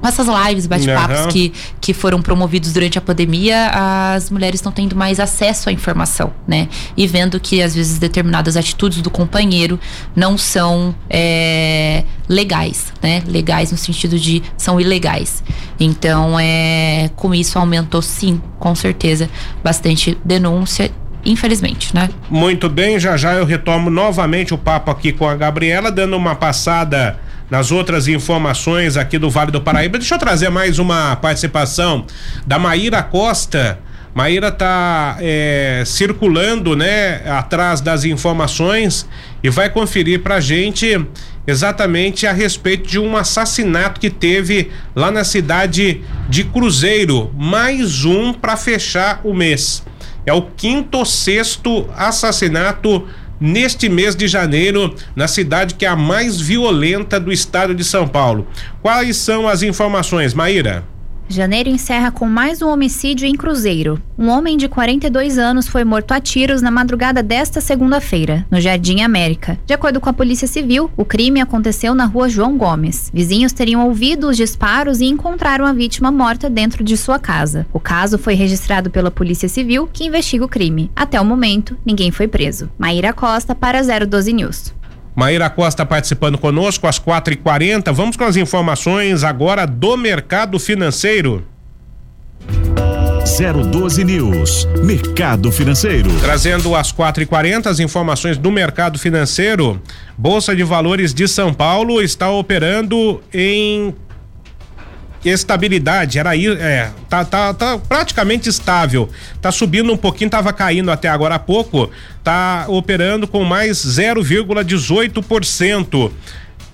com essas lives, bate-papos uhum. que, que foram promovidos durante a pandemia, as mulheres estão tendo mais acesso à informação, né? E vendo que às vezes determinadas atitudes do companheiro não são é, legais, né? Legais no sentido de são ilegais. Então, é, com isso aumentou sim, com certeza, bastante denúncia infelizmente, né? Muito bem, já já eu retomo novamente o papo aqui com a Gabriela, dando uma passada nas outras informações aqui do Vale do Paraíba. Deixa eu trazer mais uma participação da Maíra Costa. Maíra tá é, circulando, né, atrás das informações e vai conferir pra gente exatamente a respeito de um assassinato que teve lá na cidade de Cruzeiro, mais um para fechar o mês. É o quinto ou sexto assassinato neste mês de janeiro na cidade que é a mais violenta do estado de São Paulo. Quais são as informações, Maíra? Janeiro encerra com mais um homicídio em Cruzeiro. Um homem de 42 anos foi morto a tiros na madrugada desta segunda-feira, no Jardim América. De acordo com a Polícia Civil, o crime aconteceu na rua João Gomes. Vizinhos teriam ouvido os disparos e encontraram a vítima morta dentro de sua casa. O caso foi registrado pela Polícia Civil, que investiga o crime. Até o momento, ninguém foi preso. Maíra Costa para 012 News. Maíra Costa participando conosco às 4h40. Vamos com as informações agora do mercado financeiro. 012 News, Mercado Financeiro. Trazendo às 4h40 as informações do mercado financeiro. Bolsa de Valores de São Paulo está operando em estabilidade, era aí, é, tá, tá, tá praticamente estável. Tá subindo um pouquinho, tava caindo até agora há pouco, tá operando com mais 0,18%.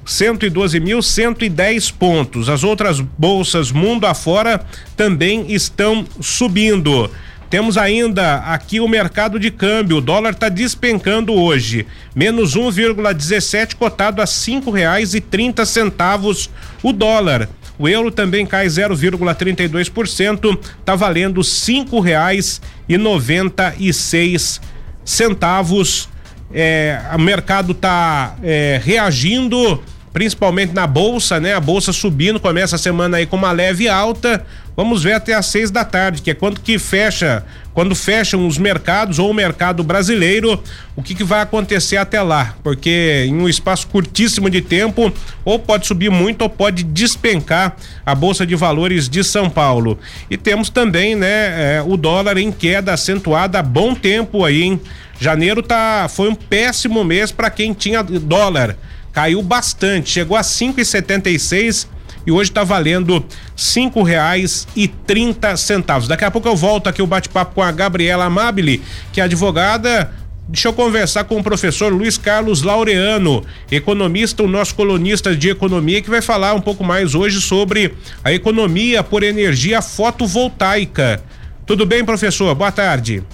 112.110 pontos. As outras bolsas mundo afora também estão subindo. Temos ainda aqui o mercado de câmbio. O dólar está despencando hoje. Menos 1,17 cotado a cinco reais e trinta centavos o dólar. O euro também cai 0,32%, tá valendo cinco reais e noventa e seis centavos. É, o mercado tá é, reagindo, principalmente na bolsa, né? A bolsa subindo, começa a semana aí com uma leve alta. Vamos ver até às seis da tarde, que é quando que fecha, quando fecham os mercados ou o mercado brasileiro, o que, que vai acontecer até lá? Porque em um espaço curtíssimo de tempo, ou pode subir muito ou pode despencar a Bolsa de Valores de São Paulo. E temos também, né, é, o dólar em queda acentuada há bom tempo aí, hein? Janeiro tá, foi um péssimo mês para quem tinha dólar. Caiu bastante, chegou a 5,76 e hoje está valendo cinco reais e trinta centavos. Daqui a pouco eu volto aqui o bate-papo com a Gabriela Amabile, que é advogada Deixa eu conversar com o professor Luiz Carlos Laureano, economista, o nosso colunista de economia, que vai falar um pouco mais hoje sobre a economia por energia fotovoltaica. Tudo bem, professor? Boa tarde.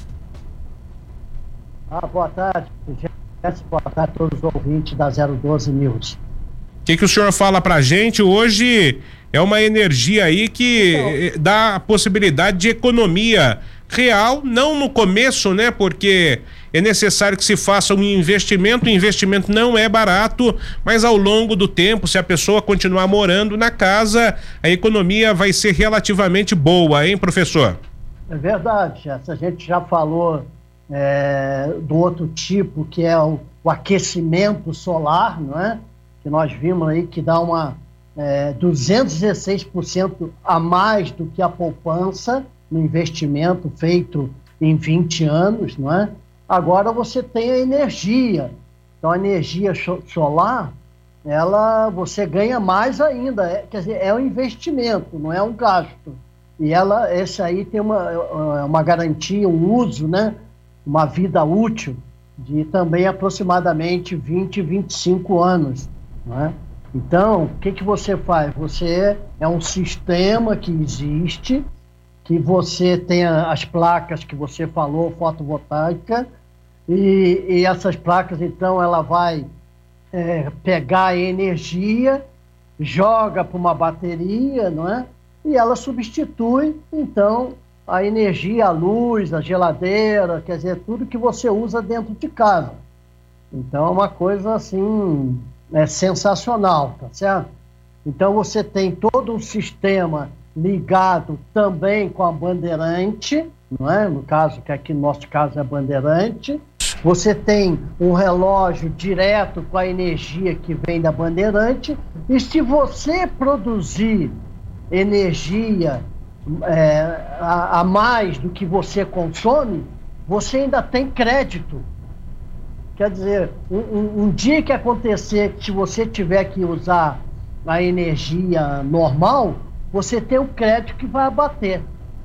Ah, boa tarde, boa tarde a todos os ouvintes da 012 News. O que, que o senhor fala pra gente? Hoje é uma energia aí que então, dá a possibilidade de economia real, não no começo, né? Porque é necessário que se faça um investimento, o investimento não é barato, mas ao longo do tempo, se a pessoa continuar morando na casa, a economia vai ser relativamente boa, hein, professor? É verdade, a gente já falou é, do outro tipo, que é o, o aquecimento solar, não é? Que nós vimos aí que dá uma é, 216% a mais do que a poupança no investimento feito em 20 anos, não é? Agora você tem a energia. Então a energia solar, ela você ganha mais ainda, é, quer dizer, é um investimento, não é um gasto. E ela, esse aí tem uma, é, uma garantia, um uso, né? Uma vida útil de também aproximadamente 20, 25 anos. É? Então, o que, que você faz? Você é um sistema que existe que você tenha as placas que você falou, fotovoltaica, e, e essas placas, então, ela vai é, pegar energia, joga para uma bateria, não é? E ela substitui, então, a energia, a luz, a geladeira, quer dizer, tudo que você usa dentro de casa. Então, é uma coisa assim, é sensacional, tá certo? Então, você tem todo um sistema ligado também com a Bandeirante, não é? No caso, que aqui no nosso caso é Bandeirante. Você tem um relógio direto com a energia que vem da Bandeirante. E se você produzir energia é, a, a mais do que você consome, você ainda tem crédito. Quer dizer, um, um, um, dia que acontecer que se você tiver que usar a energia normal, você tem o crédito que vai abater.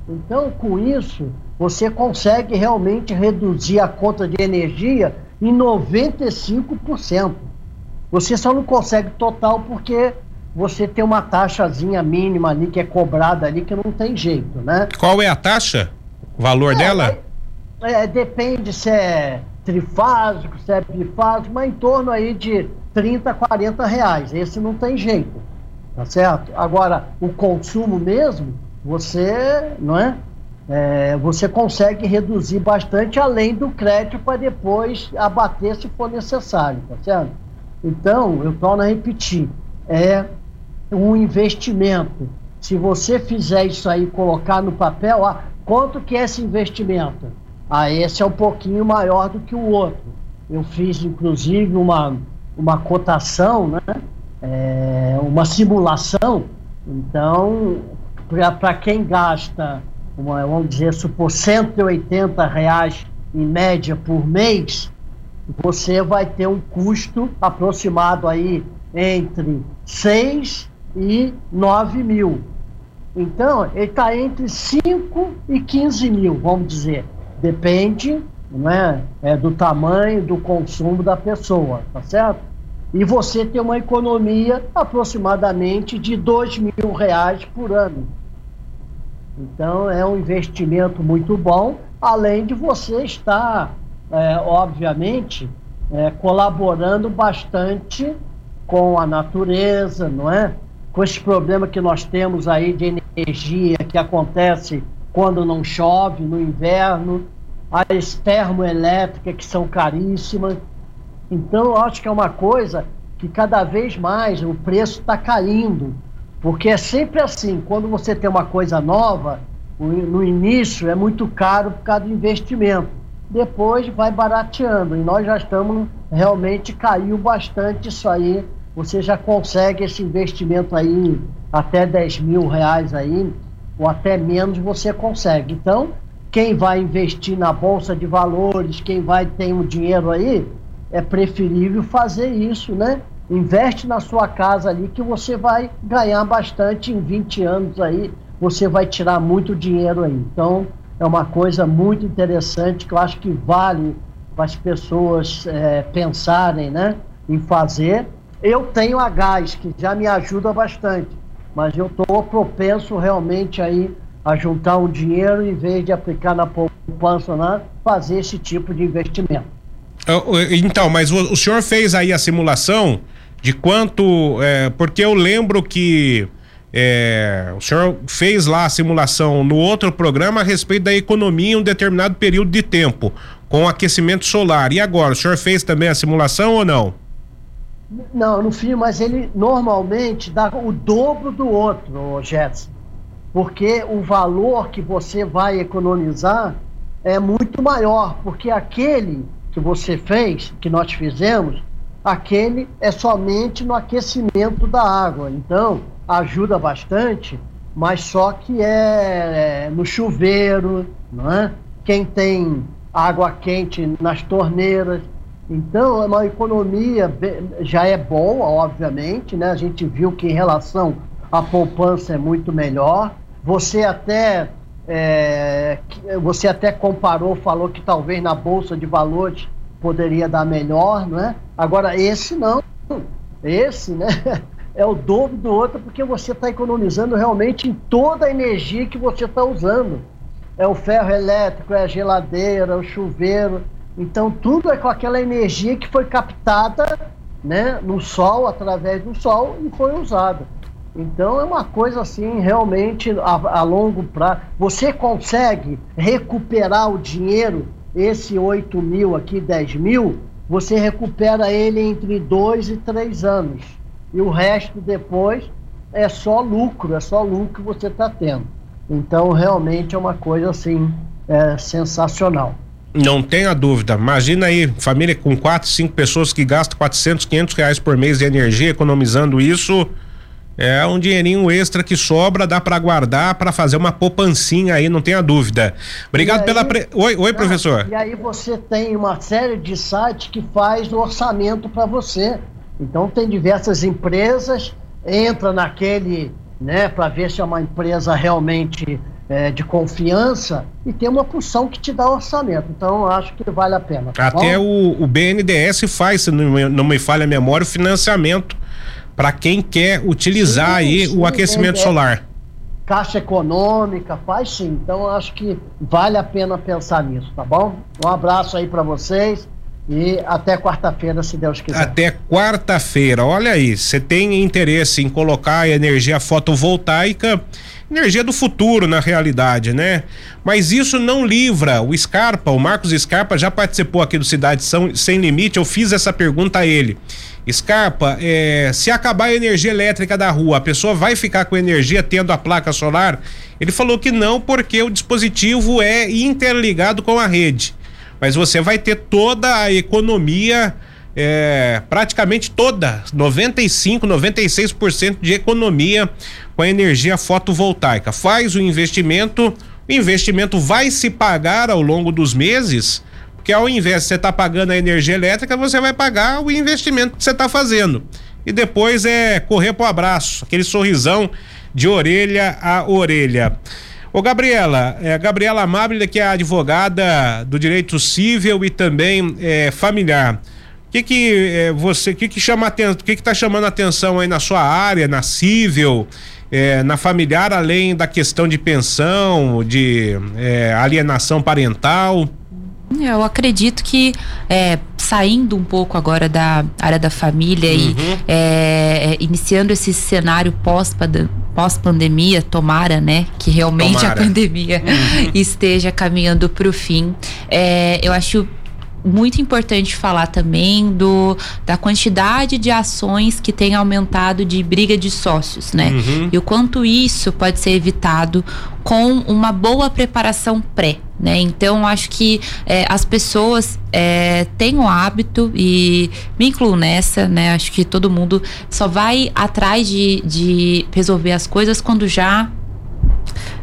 Então, com isso, você consegue realmente reduzir a conta de energia em 95%. Você só não consegue total porque você tem uma taxazinha mínima ali que é cobrada ali que não tem jeito, né? Qual é a taxa? O valor é, dela? É, é, depende se é trifásico, se é mas em torno aí de 30, 40 reais. Esse não tem jeito tá certo? Agora, o consumo mesmo, você, não é? é você consegue reduzir bastante além do crédito para depois abater se for necessário, tá certo? Então, eu torno a repetir, é um investimento. Se você fizer isso aí, colocar no papel, ah, quanto que é esse investimento? Ah, esse é um pouquinho maior do que o outro. Eu fiz, inclusive, uma, uma cotação, né? é, uma simulação. Então, para quem gasta, uma, vamos dizer, supor 180 reais em média por mês, você vai ter um custo aproximado aí entre 6 e 9 mil. Então, ele está entre 5 e 15 mil, vamos dizer. Depende não é, é, do tamanho do consumo da pessoa, tá certo? e você tem uma economia aproximadamente de dois mil reais por ano. Então é um investimento muito bom, além de você estar, é, obviamente, é, colaborando bastante com a natureza, não é? Com esse problema que nós temos aí de energia que acontece quando não chove, no inverno, as termoelétricas que são caríssimas. Então, eu acho que é uma coisa que cada vez mais o preço está caindo. Porque é sempre assim, quando você tem uma coisa nova, no início é muito caro por causa do investimento. Depois vai barateando. E nós já estamos, realmente caiu bastante isso aí. Você já consegue esse investimento aí, até 10 mil reais aí, ou até menos você consegue. Então, quem vai investir na Bolsa de Valores, quem vai ter um dinheiro aí, é preferível fazer isso, né? Investe na sua casa ali que você vai ganhar bastante em 20 anos aí, você vai tirar muito dinheiro aí. Então, é uma coisa muito interessante que eu acho que vale para as pessoas é, pensarem, né, em fazer. Eu tenho a gás, que já me ajuda bastante, mas eu estou propenso realmente aí a juntar um dinheiro em vez de aplicar na poupança, né, fazer esse tipo de investimento. Então, mas o, o senhor fez aí a simulação de quanto. É, porque eu lembro que é, o senhor fez lá a simulação no outro programa a respeito da economia em um determinado período de tempo, com aquecimento solar. E agora, o senhor fez também a simulação ou não? Não, no fim, mas ele normalmente dá o dobro do outro, Jetson. Porque o valor que você vai economizar é muito maior, porque aquele que você fez, que nós fizemos, aquele é somente no aquecimento da água. Então, ajuda bastante, mas só que é, é no chuveiro, não é? Quem tem água quente nas torneiras. Então, é uma economia, já é boa, obviamente, né? A gente viu que em relação à poupança é muito melhor. Você até é, você até comparou, falou que talvez na Bolsa de Valores poderia dar melhor, não é? Agora, esse não. Esse, né? é o dobro do outro porque você está economizando realmente em toda a energia que você está usando. É o ferro elétrico, é a geladeira, o chuveiro. Então tudo é com aquela energia que foi captada né, no sol, através do sol e foi usada. Então é uma coisa assim, realmente a, a longo prazo. Você consegue recuperar o dinheiro, esse 8 mil aqui, 10 mil, você recupera ele entre dois e três anos. E o resto depois é só lucro, é só lucro que você está tendo. Então realmente é uma coisa assim é, sensacional. Não tenha dúvida. Imagina aí, família com quatro, cinco pessoas que gastam 400, 500 reais por mês de energia, economizando isso é um dinheirinho extra que sobra, dá para guardar para fazer uma poupancinha aí, não tenha dúvida. Obrigado aí, pela. Pre... Oi, oi, professor. E aí você tem uma série de sites que faz o orçamento para você. Então tem diversas empresas, entra naquele, né, para ver se é uma empresa realmente é, de confiança e tem uma função que te dá orçamento. Então acho que vale a pena. Tá Até o, o BNDES faz, se não, não me falha a memória, o financiamento para quem quer utilizar sim, aí sim, o aquecimento é, solar. Caixa econômica, faz sim. Então acho que vale a pena pensar nisso, tá bom? Um abraço aí para vocês. E até quarta-feira, se Deus quiser. Até quarta-feira. Olha aí, você tem interesse em colocar energia fotovoltaica, energia do futuro na realidade, né? Mas isso não livra o Scarpa, o Marcos Scarpa já participou aqui do Cidade Sem Limite, eu fiz essa pergunta a ele. Scarpa, é, se acabar a energia elétrica da rua, a pessoa vai ficar com energia tendo a placa solar? Ele falou que não, porque o dispositivo é interligado com a rede. Mas você vai ter toda a economia, é, praticamente toda, 95, 96% de economia com a energia fotovoltaica. Faz o investimento, o investimento vai se pagar ao longo dos meses que ao invés de você estar tá pagando a energia elétrica, você vai pagar o investimento que você está fazendo. E depois é correr pro abraço, aquele sorrisão de orelha a orelha. Ô Gabriela, é, Gabriela Amable, que é advogada do direito civil e também é, familiar. O que que é, você, que que chama o que que tá chamando a atenção aí na sua área, na civil, é, na familiar, além da questão de pensão, de é, alienação parental? Eu acredito que é, saindo um pouco agora da área da família uhum. e é, é, iniciando esse cenário pós-pandemia, pós tomara, né, que realmente tomara. a pandemia uhum. esteja caminhando para o fim. É, eu acho muito importante falar também do da quantidade de ações que tem aumentado de briga de sócios, né? Uhum. E o quanto isso pode ser evitado com uma boa preparação pré. Né? Então, acho que é, as pessoas é, têm o hábito, e me incluo nessa, né? Acho que todo mundo só vai atrás de, de resolver as coisas quando já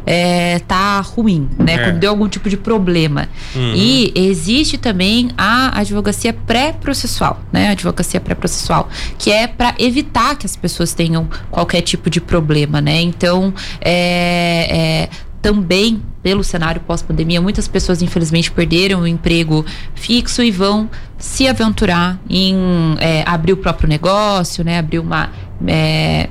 é, tá ruim, né? É. Quando deu algum tipo de problema. Uhum. E existe também a advocacia pré-processual, né? A advocacia pré-processual, que é para evitar que as pessoas tenham qualquer tipo de problema, né? Então, é, é também pelo cenário pós-pandemia, muitas pessoas infelizmente perderam o emprego fixo e vão se aventurar em é, abrir o próprio negócio, né? Abrir uma é,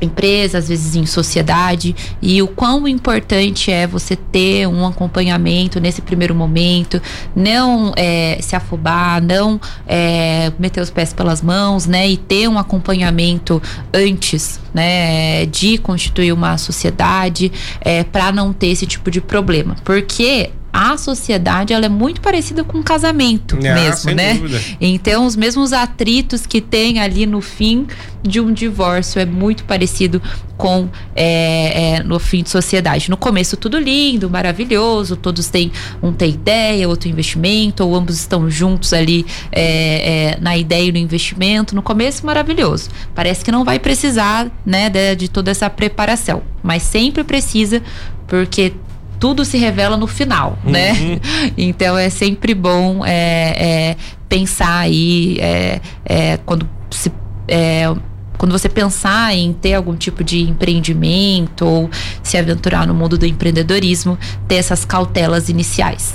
empresa, às vezes em sociedade, e o quão importante é você ter um acompanhamento nesse primeiro momento, não é, se afobar, não é, meter os pés pelas mãos, né, e ter um acompanhamento antes, né, de constituir uma sociedade, é, para não ter esse tipo de problema, porque a sociedade ela é muito parecida com um casamento ah, mesmo, né? Dúvida. Então os mesmos atritos que tem ali no fim de um divórcio é muito parecido com é, é, no fim de sociedade. No começo tudo lindo, maravilhoso, todos têm um tem ideia, outro investimento, ou ambos estão juntos ali é, é, na ideia e no investimento. No começo maravilhoso. Parece que não vai precisar, né, de, de toda essa preparação, mas sempre precisa porque tudo se revela no final, né? uhum. né? Então é sempre bom é, é, pensar aí é, é, quando se é, quando você pensar em ter algum tipo de empreendimento ou se aventurar no mundo do empreendedorismo, ter essas cautelas iniciais.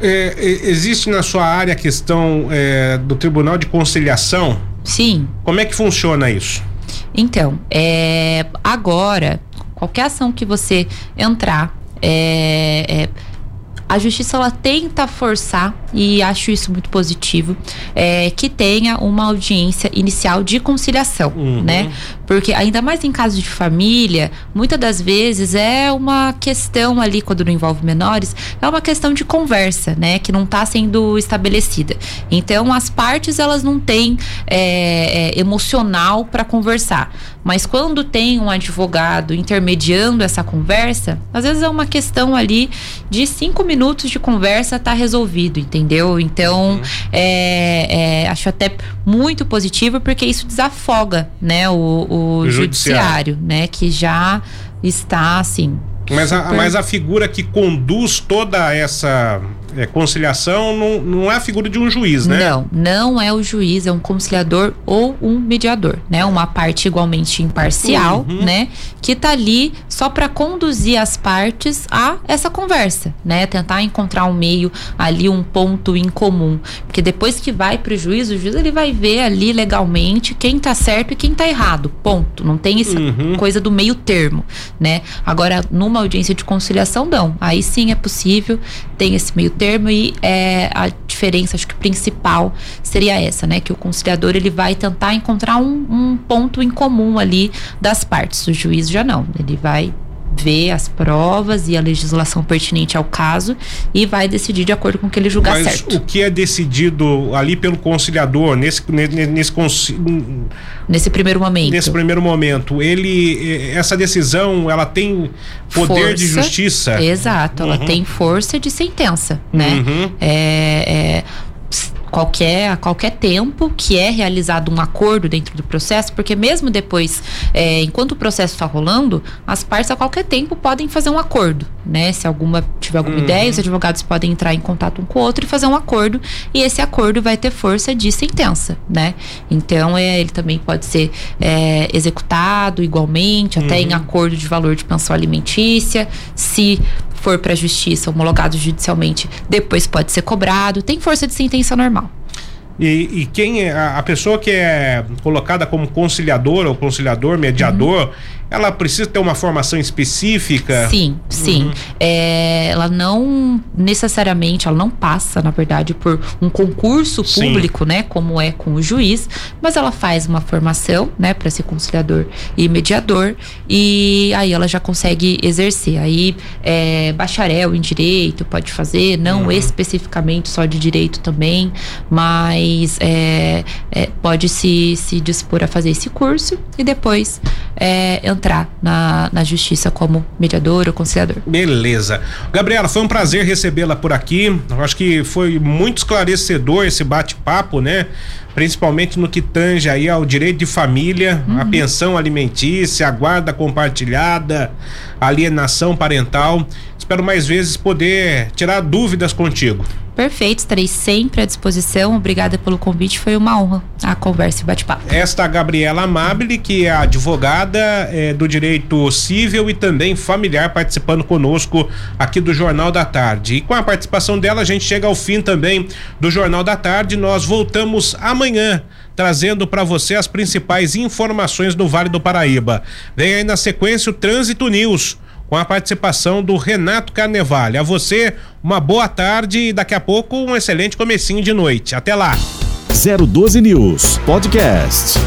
É, existe na sua área a questão é, do Tribunal de Conciliação? Sim. Como é que funciona isso? Então, é, agora, qualquer ação que você entrar, é, é, a justiça ela tenta forçar e acho isso muito positivo é, que tenha uma audiência inicial de conciliação, Uhum. né? Porque ainda mais em casos de família, muitas das vezes é uma questão ali quando não envolve menores, é uma questão de conversa, né? Que não está sendo estabelecida. Então as partes elas não têm é, é, emocional para conversar, mas quando tem um advogado intermediando essa conversa, às vezes é uma questão ali de cinco minutos de conversa tá resolvido, entendeu? Então é, é, acho até muito positivo porque isso desafoga, né, o, o O judiciário, judiciário. né, que já está assim. Mas a, super- mas a figura que conduz toda essa é, conciliação não, não é a figura de um juiz, né? Não, não é o juiz, é um conciliador ou um mediador, né? Uma parte igualmente imparcial, Uhum. né? Que tá ali só para conduzir as partes a essa conversa, né? Tentar encontrar um meio ali, um ponto em comum, porque depois que vai para o juiz, o juiz ele vai ver ali legalmente quem tá certo e quem tá errado, ponto. Não tem essa Uhum. coisa do meio termo, né? Agora, numa audiência de conciliação, não. Aí sim é possível, tem esse meio termo e é, a diferença, acho que principal seria essa, né? Que o conciliador ele vai tentar encontrar um, um ponto em comum ali das partes. O juiz já não. Ele vai ver as provas e a legislação pertinente ao caso e vai decidir de acordo com o que ele julgar Mas certo. o que é decidido ali pelo conciliador nesse, ne- ne- nesse, conci- Nesse primeiro momento. nesse primeiro momento, ele essa decisão ela tem poder de Força. justiça? Exato, ela Uhum. tem força de sentença, né? Uhum. É, é, qualquer, a qualquer tempo que é realizado um acordo dentro do processo, porque mesmo depois, é, enquanto o processo está rolando, as partes a qualquer tempo podem fazer um acordo, né? Se alguma tiver alguma Uhum. ideia, os advogados podem entrar em contato um com o outro e fazer um acordo, e esse acordo vai ter força de sentença, né? Então, é, ele também pode ser é, executado igualmente, até em acordo de valor de pensão alimentícia, se for para a justiça, homologado judicialmente, depois pode ser cobrado, tem força de sentença normal. E, e quem é a, a pessoa que é colocada como conciliador ou conciliador, mediador, ela precisa ter uma formação específica? Sim, sim. Uhum. É, ela não necessariamente, ela não passa, na verdade, por um concurso Sim. público, né, como é com o juiz, mas ela faz uma formação, né, para ser conciliador e mediador, e aí ela já consegue exercer. Aí, é, bacharel em direito pode fazer, não Uhum. especificamente só de direito também, mas é, é, pode se, se dispor a fazer esse curso e depois é, entrar na, na justiça como mediador ou conciliador. Beleza. Gabriela, foi um prazer recebê-la por aqui. Eu acho que foi muito esclarecedor esse bate-papo, né? Principalmente no que tange aí ao direito de família, a pensão alimentícia, a guarda compartilhada, alienação parental. Espero mais vezes poder tirar dúvidas contigo. Perfeito, estarei sempre à disposição. Obrigada pelo convite, foi uma honra a conversa e bate-papo. Esta Gabriela Amabile, que é advogada eh, do direito civil e também familiar, participando conosco aqui do Jornal da Tarde. E com a participação dela, a gente chega ao fim também do Jornal da Tarde. Nós voltamos amanhã. Trazendo para você as principais informações do Vale do Paraíba. Vem aí na sequência o Trânsito News, com a participação do Renato Carnevale. A você, uma boa tarde e daqui a pouco um excelente comecinho de noite. Até lá! 012 News Podcast.